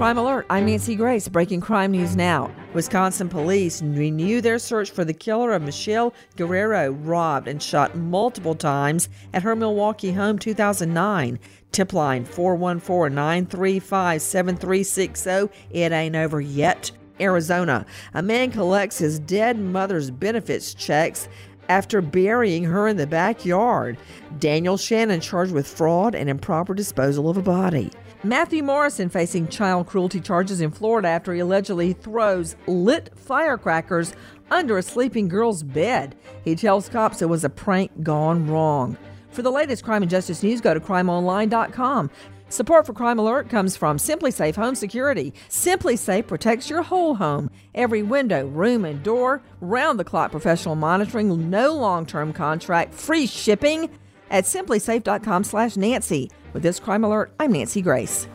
Crime Alert, I'm Nancy Grace. Breaking crime news now. Wisconsin police renew their search for the killer of Michelle Guerrero, robbed and shot multiple times at her Milwaukee home 2009. Tip line 414 935 7360. It ain't over yet. Arizona. A man collects his dead mother's benefits checks after burying her in the backyard. Daniel Shannon charged with fraud and improper disposal of a body. Matthew Morrison facing child cruelty charges in Florida after he allegedly throws lit firecrackers under a sleeping girl's bed. He tells cops it was a prank gone wrong. For the latest crime and justice news, go to crimeonline.com. Support for Crime Alert comes from SimpliSafe Home Security. SimpliSafe protects your whole home, every window, room, and door. Round the clock professional monitoring, no long term contract, free shipping at simplisafe.com slash Nancy. With this Crime Alert, I'm Nancy Grace.